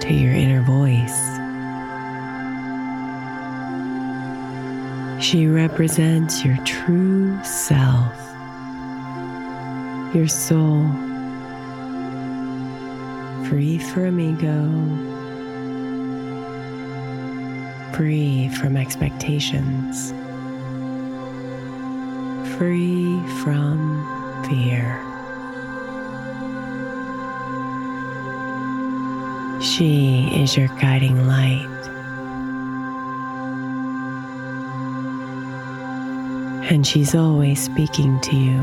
to your inner voice. She represents your true self, your soul, free from ego, free from expectations, free from fear. She is your guiding light. And she's always speaking to you,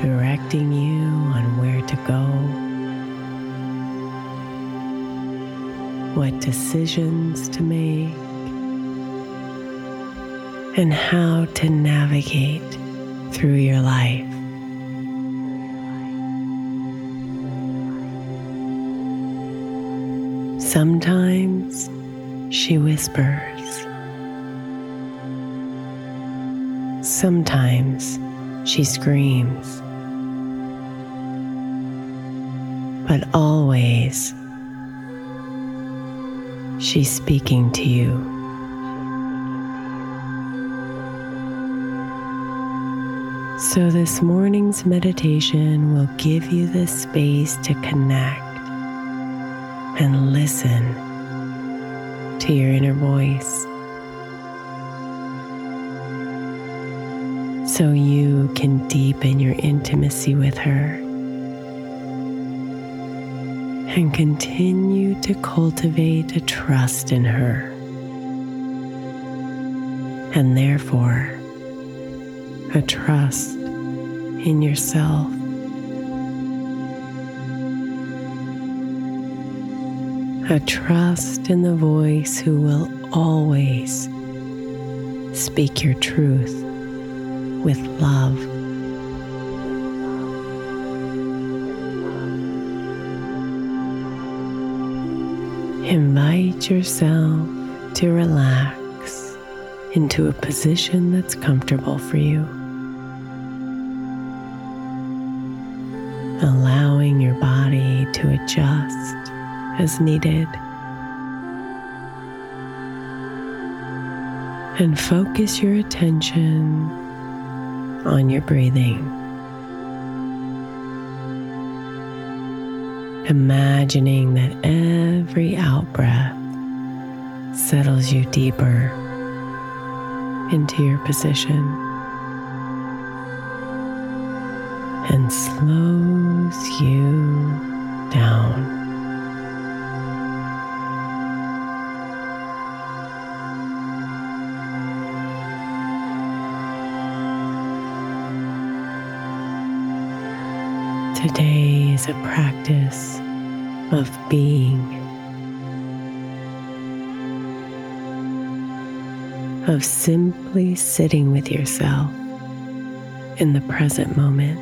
directing you on where to go, what decisions to make, and how to navigate through your life. Sometimes she whispers. Sometimes she screams. But always she's speaking to you. So, this morning's meditation will give you the space to connect and listen to your inner voice so you can deepen your intimacy with her and continue to cultivate a trust in her and therefore a trust in yourself. A trust in the voice who will always speak your truth with love. Invite yourself to relax into a position that's comfortable for you. Allowing your body to adjust as needed. And focus your attention on your breathing. Imagining that every out breath settles you deeper into your position and slows you down. Today is a practice of being. Of simply sitting with yourself in the present moment.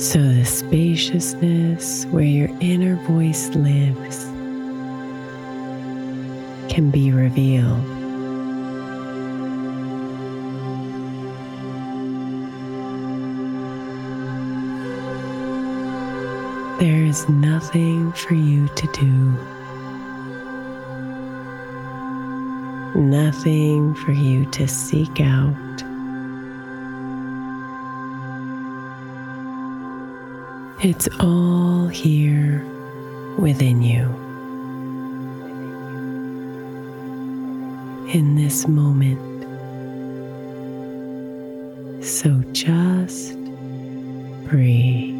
So, the spaciousness where your inner voice lives can be revealed. There is nothing for you to do, nothing for you to seek out. It's all here within you. In this moment. So just breathe.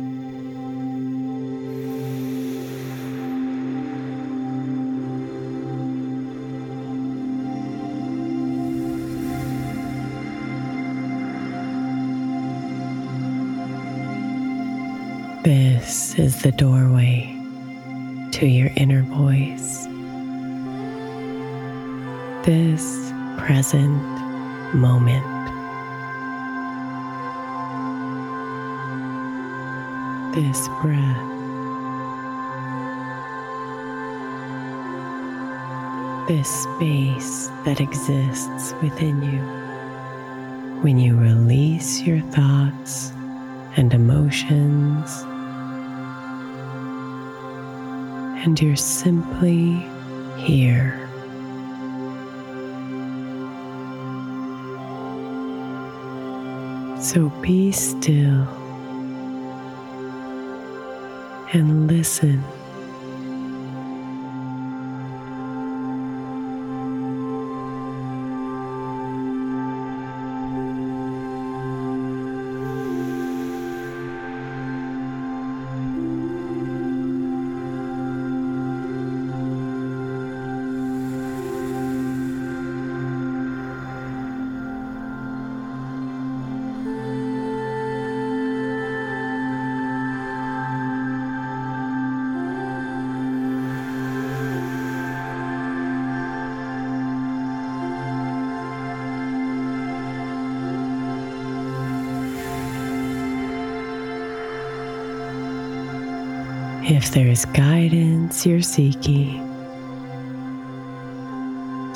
This is the doorway to your inner voice. This present moment. This breath. This space that exists within you when you release your thoughts and emotions and you're simply here. So be still and listen. If there's guidance you're seeking,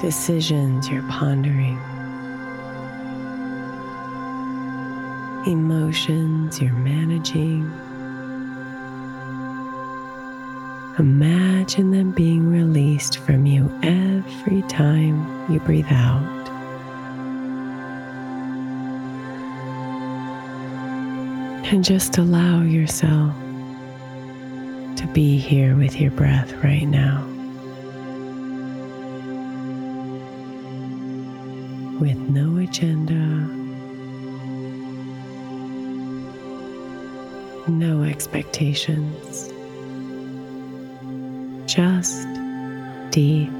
decisions you're pondering, emotions you're managing, imagine them being released from you every time you breathe out. And just allow yourself be here with your breath right now. With no agenda, no expectations, just deep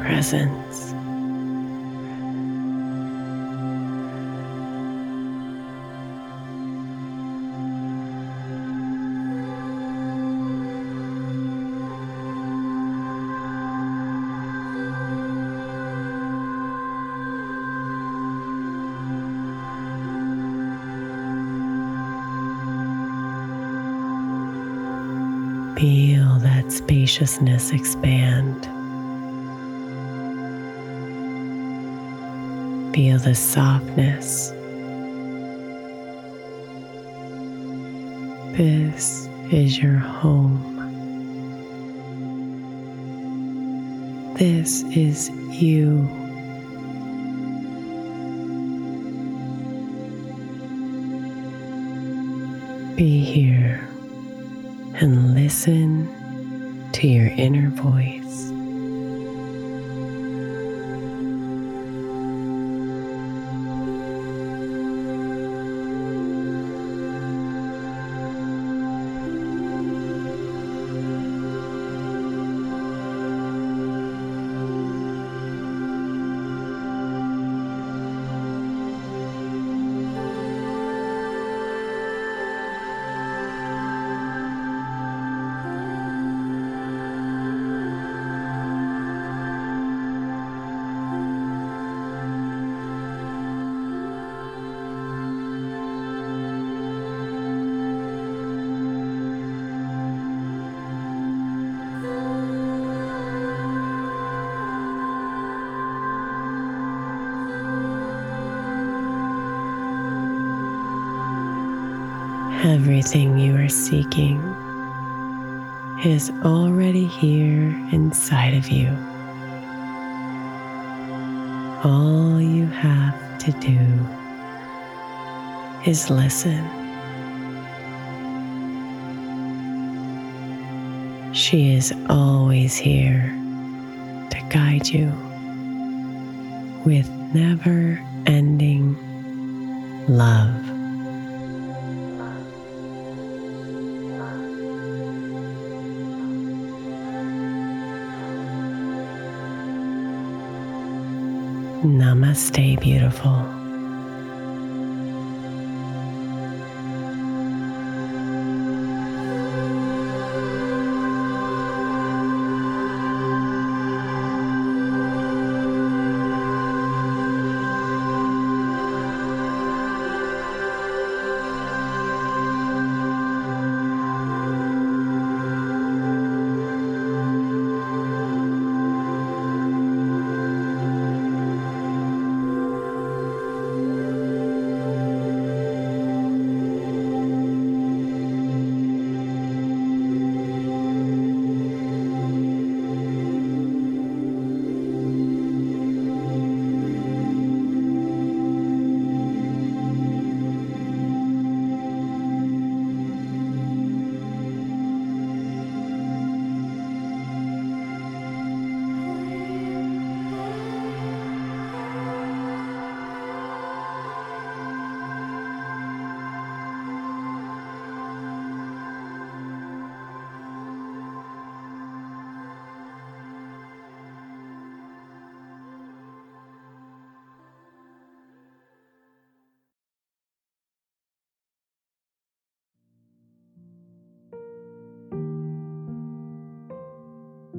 presence. Feel that spaciousness expand. Feel the softness. This is your home. This is you. Be here and listen to your inner voice. Everything you are seeking is already here inside of you. All you have to do is listen. She is always here to guide you with never ending love. Namaste, beautiful.